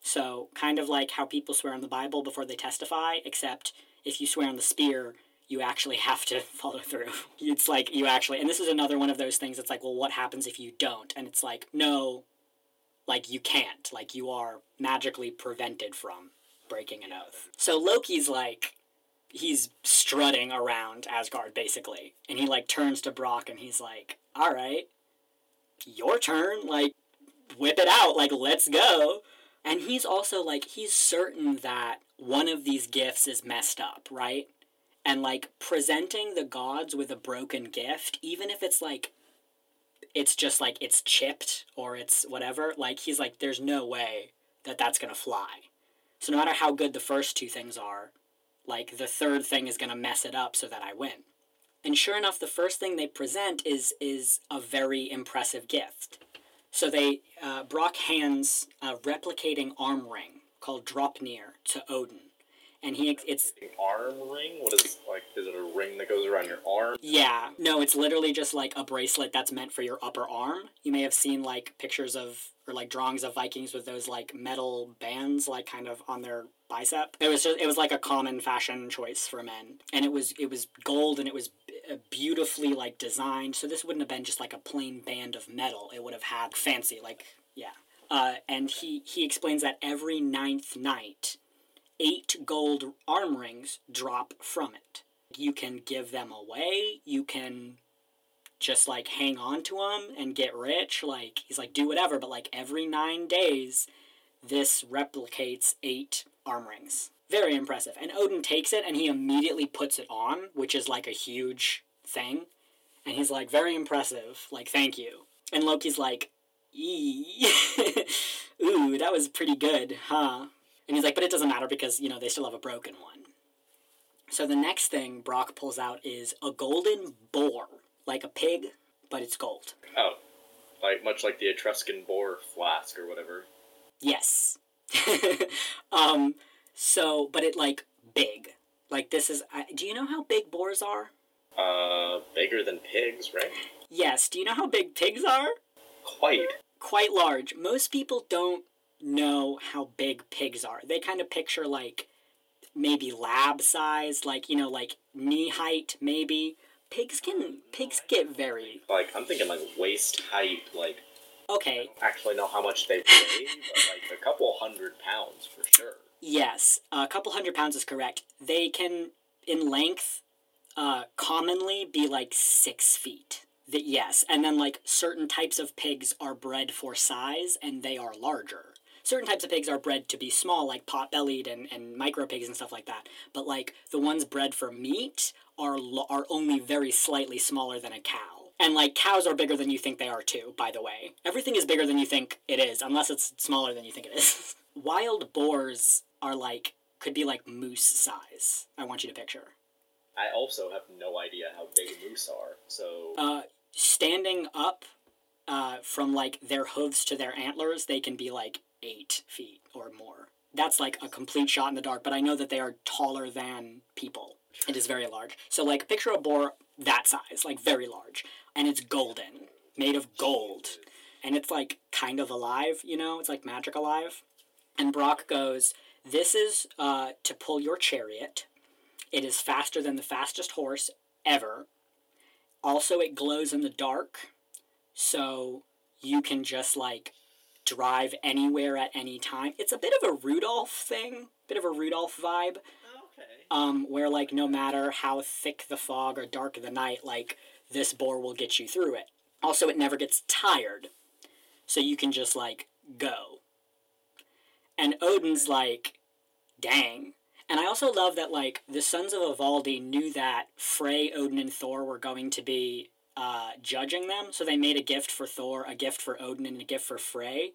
[SPEAKER 1] So, kind of like how people swear on the Bible before they testify, except if you swear on the spear, you actually have to follow through. It's like you actually, and this is another one of those things that's like, well, what happens if you don't? And it's like, no, like you can't. Like you are magically prevented from breaking an oath. So Loki's like, he's strutting around Asgard basically, and he like turns to Brock and he's like, all right, your turn. Like, whip it out. Like, let's go. And he's also like, he's certain that one of these gifts is messed up, right? And like presenting the gods with a broken gift, even if it's like, it's just like it's chipped or it's whatever, like he's like, there's no way that that's gonna fly. So no matter how good the first two things are, like the third thing is gonna mess it up so that I win. And sure enough, the first thing they present is is a very impressive gift. So they uh, Brock hands a replicating arm ring called Draupnir to Odin, and he it's
[SPEAKER 2] An arm ring? What is like? Is it a ring that goes around your arm?
[SPEAKER 1] yeah no, it's literally just like a bracelet that's meant for your upper arm. You may have seen like pictures of or like drawings of Vikings with those like metal bands like kind of on their bicep. It was just it was like a common fashion choice for men, and it was it was gold and it was beautifully like designed. So this wouldn't have been just like a plain band of metal. It would have had fancy like yeah. Uh, and he he explains that every ninth night, eight gold arm rings drop from it. You can give them away. You can just like hang on to them and get rich. Like he's like do whatever, but like every nine days, this replicates eight arm rings. Very impressive. And Odin takes it and he immediately puts it on, which is like a huge thing. And he's like, very impressive. Like, thank you. And Loki's like, ee. Ooh, that was pretty good, huh? And he's like, but it doesn't matter because, you know, they still have a broken one. So the next thing Brock pulls out is a golden boar, like a pig, but it's gold.
[SPEAKER 2] Oh, like much like the Etruscan boar flask or whatever.
[SPEAKER 1] Yes. um, so, but it like big. Like this is. I, do you know how big boars are?
[SPEAKER 2] Uh, bigger than pigs, right?
[SPEAKER 1] Yes. Do you know how big pigs are?
[SPEAKER 2] Quite.
[SPEAKER 1] Quite large. Most people don't know how big pigs are. They kind of picture like maybe lab size, like you know, like knee height, maybe. Pigs can pigs get very
[SPEAKER 2] Like I'm thinking like waist height. Like
[SPEAKER 1] okay.
[SPEAKER 2] actually know how much they weigh, but like a couple hundred pounds for sure.
[SPEAKER 1] Yes, a couple hundred pounds is correct. They can, in length, uh, commonly be like six feet. The, yes, and then like certain types of pigs are bred for size and they are larger. Certain types of pigs are bred to be small, like pot bellied and, and micro pigs and stuff like that. But like the ones bred for meat are are only very slightly smaller than a cow. And like cows are bigger than you think they are too, by the way. Everything is bigger than you think it is, unless it's smaller than you think it is. Wild boars are like could be like moose size. I want you to picture.
[SPEAKER 2] I also have no idea how big moose are, so
[SPEAKER 1] Uh, standing up uh, from like their hooves to their antlers, they can be like eight feet or more. That's like a complete shot in the dark, but I know that they are taller than people. It is very large. So like picture a boar that size, like very large, and it's golden, made of gold, and it's like kind of alive. You know, it's like magic alive. And Brock goes, "This is uh, to pull your chariot. It is faster than the fastest horse ever. Also, it glows in the dark, so you can just like drive anywhere at any time. It's a bit of a Rudolph thing, bit of a Rudolph vibe,
[SPEAKER 2] Okay.
[SPEAKER 1] um, where like no matter how thick the fog or dark the night, like this boar will get you through it. Also, it never gets tired, so you can just like go. And Odin's like, dang. And I also love that like the sons of Ivaldi knew that Frey, Odin, and Thor were going to be uh, judging them, so they made a gift for Thor, a gift for Odin, and a gift for Frey.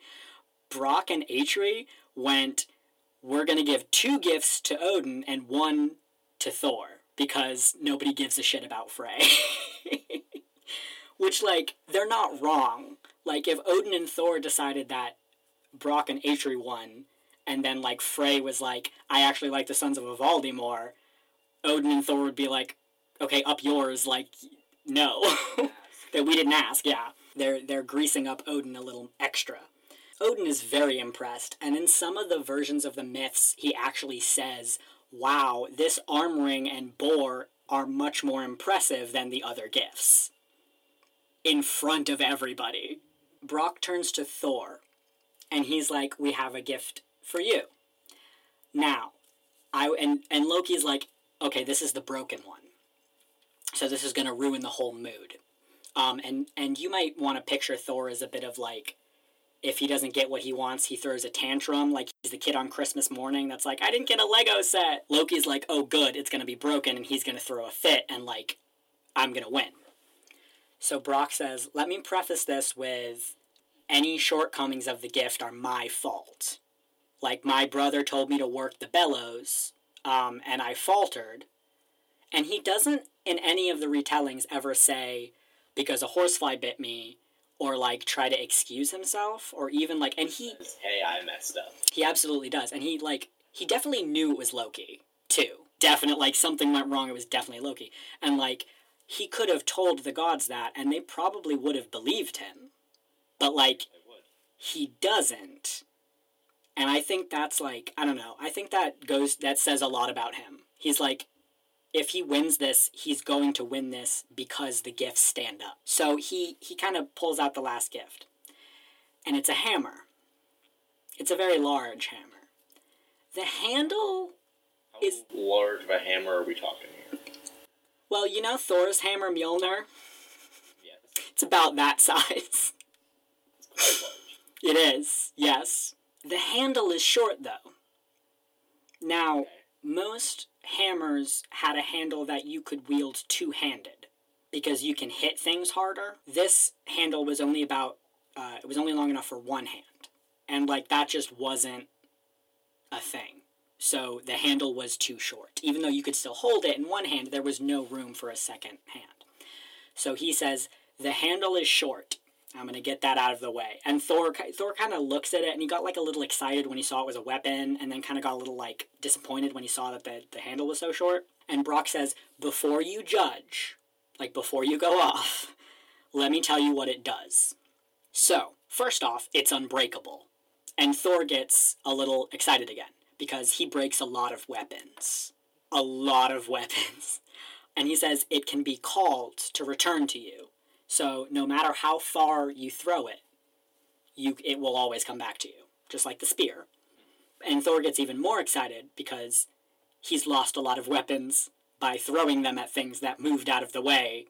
[SPEAKER 1] Brock and Etri went, we're going to give two gifts to Odin and one to Thor because nobody gives a shit about Frey. Which, like, they're not wrong. Like, if Odin and Thor decided that Brock and Etri won, and then, like, Frey was like, I actually like the Sons of Ivaldi more, Odin and Thor would be like, okay, up yours, like, no. that we didn't ask, yeah. They're, they're greasing up Odin a little extra. Odin is very impressed, and in some of the versions of the myths, he actually says, Wow, this arm ring and boar are much more impressive than the other gifts. In front of everybody. Brock turns to Thor, and he's like, We have a gift for you. Now, I and, and Loki's like, Okay, this is the broken one. So this is gonna ruin the whole mood. Um, and, and you might want to picture Thor as a bit of like if he doesn't get what he wants, he throws a tantrum like he's the kid on Christmas morning that's like, I didn't get a Lego set. Loki's like, oh, good, it's going to be broken, and he's going to throw a fit, and like, I'm going to win. So Brock says, let me preface this with any shortcomings of the gift are my fault. Like, my brother told me to work the bellows, um, and I faltered. And he doesn't, in any of the retellings, ever say, because a horsefly bit me, or like try to excuse himself or even like and he
[SPEAKER 2] Hey, I messed up.
[SPEAKER 1] he absolutely does and he like he definitely knew it was loki too. Definite like something went wrong it was definitely loki. And like he could have told the gods that and they probably would have believed him. But like he doesn't. And i think that's like i don't know i think that goes that says a lot about him. He's like if he wins this he's going to win this because the gifts stand up so he he kind of pulls out the last gift and it's a hammer it's a very large hammer the handle
[SPEAKER 2] How
[SPEAKER 1] Is-
[SPEAKER 2] large of a hammer are we talking here?
[SPEAKER 1] well you know thor's hammer mjolnir
[SPEAKER 2] Yes.
[SPEAKER 1] it's about that size
[SPEAKER 2] It's quite large.
[SPEAKER 1] It is, yes. The handle is short, though. Now,
[SPEAKER 2] Okay.
[SPEAKER 1] most hammers had a handle that you could wield two handed because you can hit things harder. This handle was only about, uh, it was only long enough for one hand. And, like, that just wasn't a thing. So the handle was too short. Even though you could still hold it in one hand, there was no room for a second hand. So he says, the handle is short. I'm gonna get that out of the way. And Thor, Thor kind of looks at it, and he got like a little excited when he saw it was a weapon, and then kind of got a little like disappointed when he saw that the the handle was so short. And Brock says, "Before you judge, like before you go off, let me tell you what it does." So first off, it's unbreakable, and Thor gets a little excited again because he breaks a lot of weapons, a lot of weapons, and he says it can be called to return to you. So no matter how far you throw it, you it will always come back to you, just like the spear. And Thor gets even more excited because he's lost a lot of weapons by throwing them at things that moved out of the way,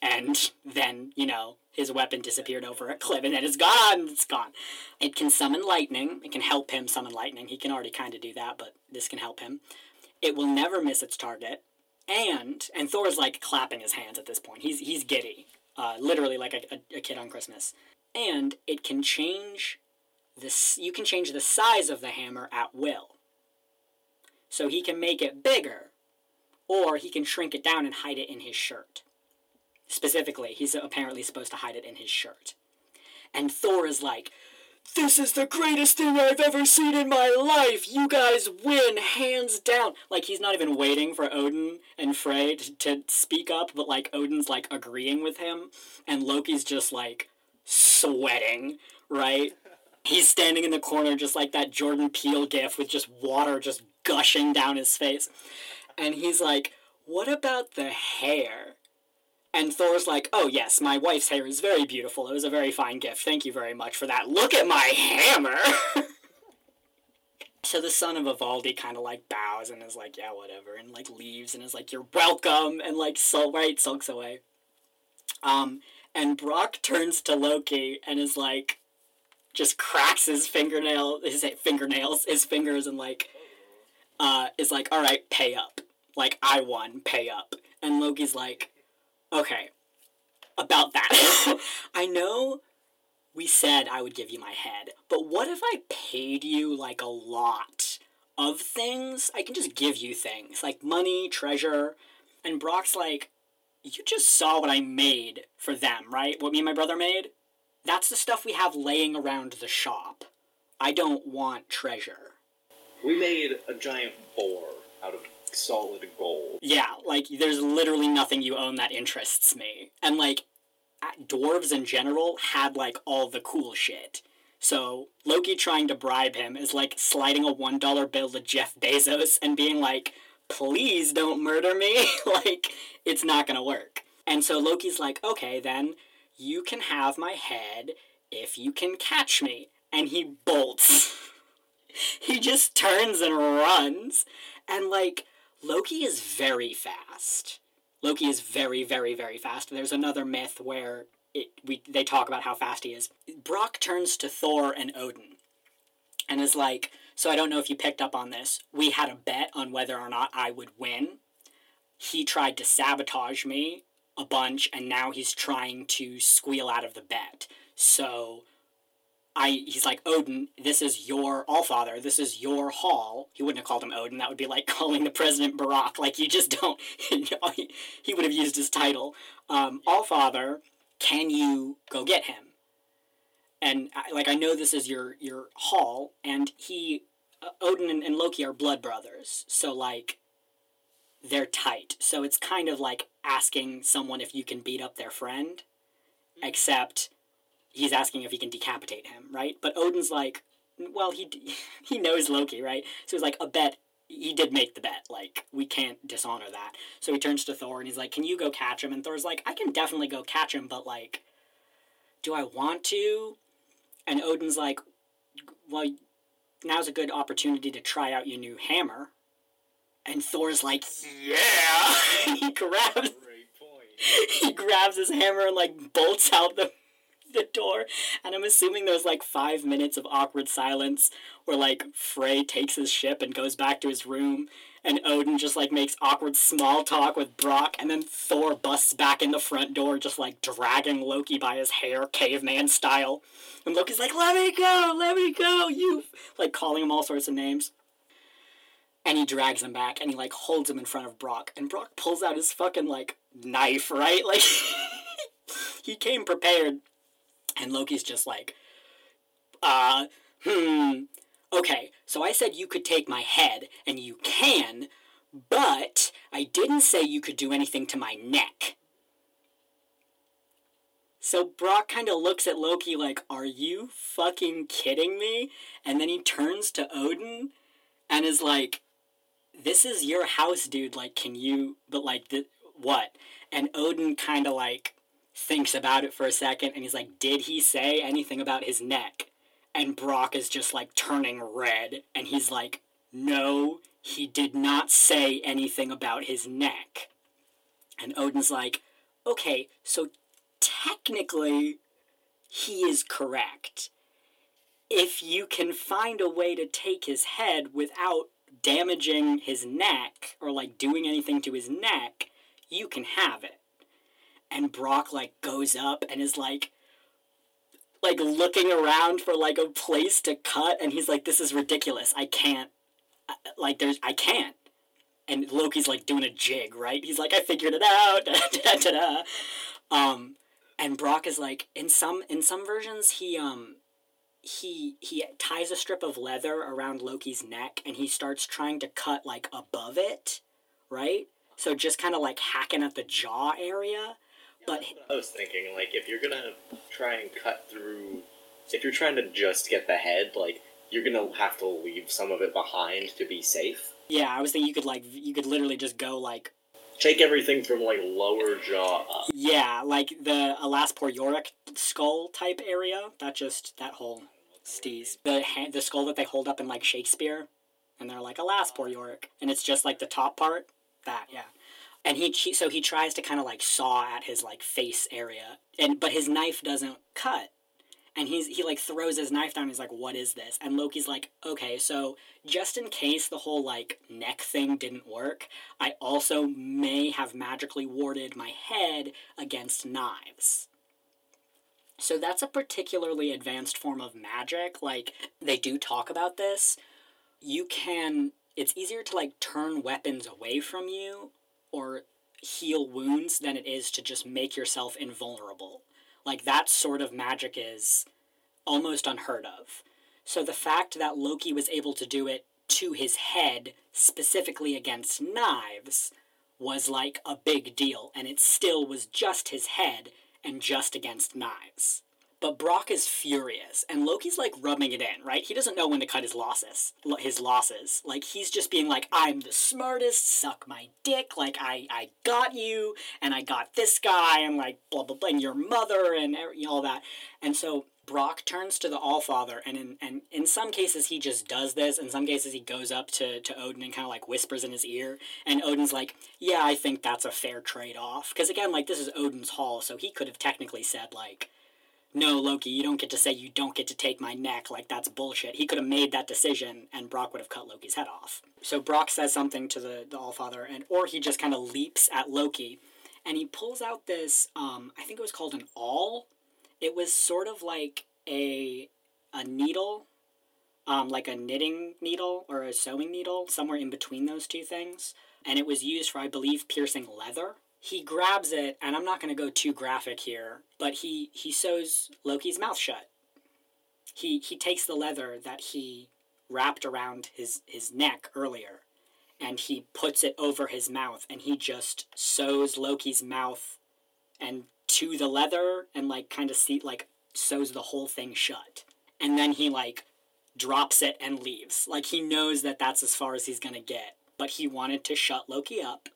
[SPEAKER 1] and then you know his weapon disappeared over a cliff, and then it's gone. It's gone. It can summon lightning. It can help him summon lightning. He can already kind of do that, but this can help him. It will never miss its target. And and Thor's like clapping his hands at this point. He's he's giddy uh, literally like a, a, a kid on Christmas. And it can change this. You can change the size of the hammer at will. So he can make it bigger, or he can shrink it down and hide it in his shirt. Specifically, he's apparently supposed to hide it in his shirt. And Thor is like, this is the greatest thing I've ever seen in my life. You guys win, hands down. Like, he's not even waiting for Odin and Frey to, to speak up, but, like, Odin's, like, agreeing with him. And Loki's just, like, sweating, right? He's standing in the corner just like that Jordan Peele gif with just water just gushing down his face. And he's like, What about the hair? And Thor's like, oh yes, my wife's hair is very beautiful. It was a very fine gift. Thank you very much for that. Look at my hammer! so the son of Ivaldi kind of like bows and is like, yeah, whatever, and like leaves and is like, you're welcome, and like, so right, sulks away. Um, and Brock turns to Loki and is like, just cracks his fingernail, his fingernails, his fingers, and like, uh, is like, all right, pay up. Like, I won, pay up. And Loki's like, okay, about that. I know we said I would give you my head, but what if I paid you like a lot of things? I can just give you things like money, treasure. And Brock's like, you just saw what I made for them, right? What me and my brother made? That's the stuff we have laying around the shop. I don't want treasure.
[SPEAKER 2] We made a giant boar out of solid gold.
[SPEAKER 1] Yeah, like there's literally nothing you own that interests me. And like dwarves in general had like all the cool shit. So Loki trying to bribe him is like sliding a one dollar bill to Jeff Bezos and being like, "Please don't murder me." like it's not gonna work. And so Loki's like, "Okay, then you can have my head if you can catch me." And he bolts. he just turns and runs, and like Loki is very fast. Loki is very, very, very fast. There's another myth where it, we they talk about how fast he is. Brock turns to Thor and Odin and is like, So I don't know if you picked up on this. We had a bet on whether or not I would win. He tried to sabotage me a bunch, and now he's trying to squeal out of the bet. So I he's like Odin, this is your Allfather, this is your hall. He wouldn't have called him Odin. That would be like calling the president Barack. Like you just don't. he, he would have used his title. Um, Allfather, can you go get him? And like I know this is your your hall, and he uh, Odin and, and Loki are blood brothers. So like they're tight. So it's kind of like asking someone if you can beat up their friend, except he's asking if he can decapitate him, right? But Odin's like, well, he he knows Loki, right? So he's like, a bet. He did make the bet. Like, we can't dishonor that. So he turns to Thor and he's like, can you go catch him? And Thor's like, I can definitely go catch him, but like, do I want to? And Odin's like, well, now's a good opportunity to try out your new hammer. And Thor's like, yeah. he grabs. He grabs his hammer and like bolts out the the door. And I'm assuming there's like five minutes of awkward silence where like Frey takes his ship and goes back to his room. And Odin just like makes awkward small talk with Brock, and then Thor busts back in the front door, just like dragging Loki by his hair, caveman style. And Loki's like, "Let me go, let me go, you!" Like calling him all sorts of names. And he drags him back, and he like holds him in front of Brock, and Brock pulls out his fucking like knife, right? Like he came prepared and Loki's just like, uh, hmm, okay, so I said you could take my head, and you can, but I didn't say you could do anything to my neck. So Brock kind of looks at Loki like, are you fucking kidding me? And then he turns to Odin and is like, this is your house, dude. Like, can you, but like, the, what? And Odin kind of like thinks about it for a second and he's like, Did he say anything about his neck? And Brock is just like turning red and he's like, No, he did not say anything about his neck. And Odin's like, Okay, so technically he is correct. If you can find a way to take his head without damaging his neck or like doing anything to his neck, you can have it and Brock like goes up and is like like looking around for like a place to cut and he's like this is ridiculous. I can't like there's I can't. And Loki's like doing a jig, right? He's like I figured it out. da, da, da, um and Brock is like in some in some versions he um he he ties a strip of leather around Loki's neck and he starts trying to cut like above it, right? So just kind of like hacking at the jaw area but
[SPEAKER 2] I was thinking, like, if you're gonna try and cut through, if you're trying to just get the head, like, you're gonna have to leave some of it behind to be safe.
[SPEAKER 1] Yeah, I was thinking you could like you could literally just go like
[SPEAKER 2] Take everything from like lower jaw up.
[SPEAKER 1] Yeah, like the Elaspor Yorick skull type area. That just that whole steez. The ha- the skull that they hold up in like Shakespeare, and they're like Elaspor Yorick, and it's just like the top part. That yeah. And he he- so he tries to kind of like saw at his like face area, and but his knife doesn't cut. And he's he like throws his knife down. He's like, "What is this?" And Loki's like, "Okay, so just in case the whole like neck thing didn't work, I also may have magically warded my head against knives." So that's a particularly advanced form of magic. Like they do talk about this. You can it's easier to like turn weapons away from you or heal wounds than it is to just make yourself invulnerable. Like that sort of magic is almost unheard of. So the fact that Loki was able to do it to his head, specifically against knives, was like a big deal, and it still was just his head and just against knives. But Brock is furious, and Loki's like rubbing it in, right? He doesn't know when to cut his losses. His losses, like he's just being like, "I'm the smartest. Suck my dick. Like I, I got you, and I got this guy, and like blah blah blah, and your mother, and er-, all that." And so Brock turns to the Allfather, and in and in some cases he just does this. In some cases he goes up to to Odin and kind of like whispers in his ear, and Odin's like, "Yeah, I think that's a fair trade off." Because again, like this is Odin's hall, so he could have technically said like no, Loki, you don't get to say you don't get to take my neck. Like, that's bullshit. He could have made that decision, and Brock would have cut Loki's head off. So Brock says something to the, the Allfather, and or he just kind of leaps at Loki, and he pulls out this, um, I think it was called an awl. It was sort of like a, a needle, um, like a knitting needle or a sewing needle, somewhere in between those two things. And it was used for, I believe, piercing leather he grabs it, and I'm not going to go too graphic here, but he he sews Loki's mouth shut. He he takes the leather that he wrapped around his his neck earlier, and he puts it over his mouth, and he just sews Loki's mouth, and to the leather, and like kind of see like sews the whole thing shut, and then he like drops it and leaves. Like he knows that that's as far as he's gonna get, but he wanted to shut Loki up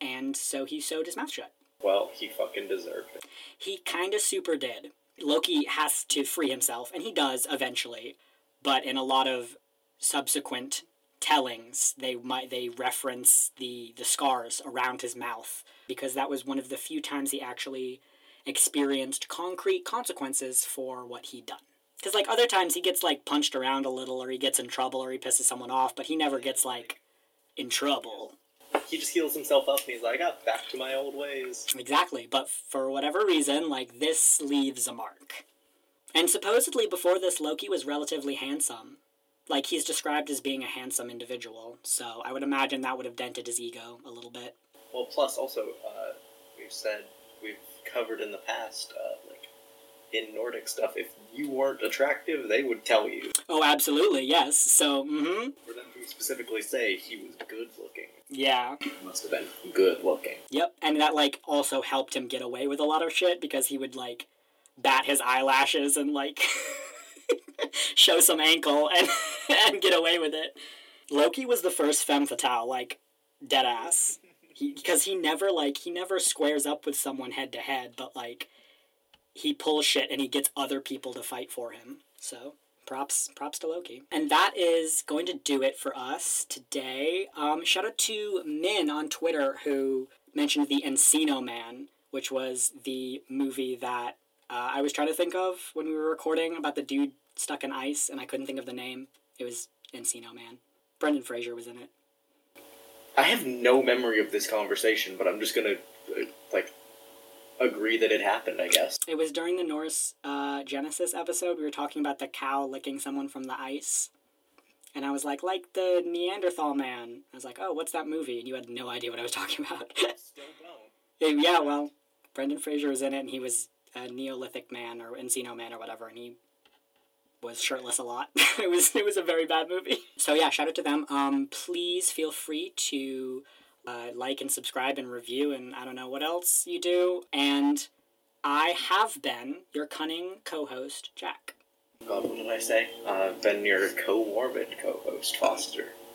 [SPEAKER 1] and so he sewed his mouth shut.
[SPEAKER 2] Well, he fucking deserved it.
[SPEAKER 1] He kind of super did. Loki has to free himself, and he does eventually, but in a lot of subsequent tellings, they might they reference the the scars around his mouth because that was one of the few times he actually experienced concrete consequences for what he'd done. Because like other times he gets like punched around a little, or he gets in trouble, or he pisses someone off, but he never gets like in trouble.
[SPEAKER 2] He just heals himself up and he's like, ah, back to my old ways.
[SPEAKER 1] Exactly, but for whatever reason, like this leaves a mark. And supposedly before this, Loki was relatively handsome. Like he's described as being a handsome individual, so I would imagine that would have dented his ego a little bit.
[SPEAKER 2] Well, plus also, uh, we've said, we've covered in the past, uh, like, in Nordic stuff, if you weren't attractive, they would tell you.
[SPEAKER 1] Oh, absolutely, yes. So, mm-hmm.
[SPEAKER 2] For them to specifically say he was good looking.
[SPEAKER 1] Yeah.
[SPEAKER 2] He must have been good looking.
[SPEAKER 1] Yep. And that like also helped him get away with a lot of shit because he would like bat his eyelashes and like show some ankle and and get away with it. Loki was the first femme fatale, like dead ass. Because he, never like he never squares up with someone head to head, but like he pulls shit and he gets other people to fight for him. So props props to Loki. And that is going to do it for us today. Um, shout out to Min on Twitter who mentioned the Encino Man, which was the movie that uh, I was trying to think of when we were recording about the dude stuck in ice, and I couldn't think of the name. It was Encino Man. Brendan Fraser was in it.
[SPEAKER 2] I have no memory of this conversation, but I'm just gonna, uh, like, agree that it happened, I guess.
[SPEAKER 1] It was during the Norse uh, Genesis episode. We were talking about the cow licking someone from the ice. And I was like, like the Neanderthal man. I was like, oh, what's that movie? And you had no idea what I was talking about.
[SPEAKER 2] Still don't.
[SPEAKER 1] yeah, well, Brendan Fraser was in it, and he was a Neolithic man or Encino man or whatever, and he was shirtless a lot. it was it was a very bad movie. So yeah, shout out to them. Um, please feel free to uh, like and subscribe and review, and I don't know what else you do. And I have been your cunning co-host, Jack.
[SPEAKER 2] God, what did I say? Uh, I've been your co-morbid co-host, Foster.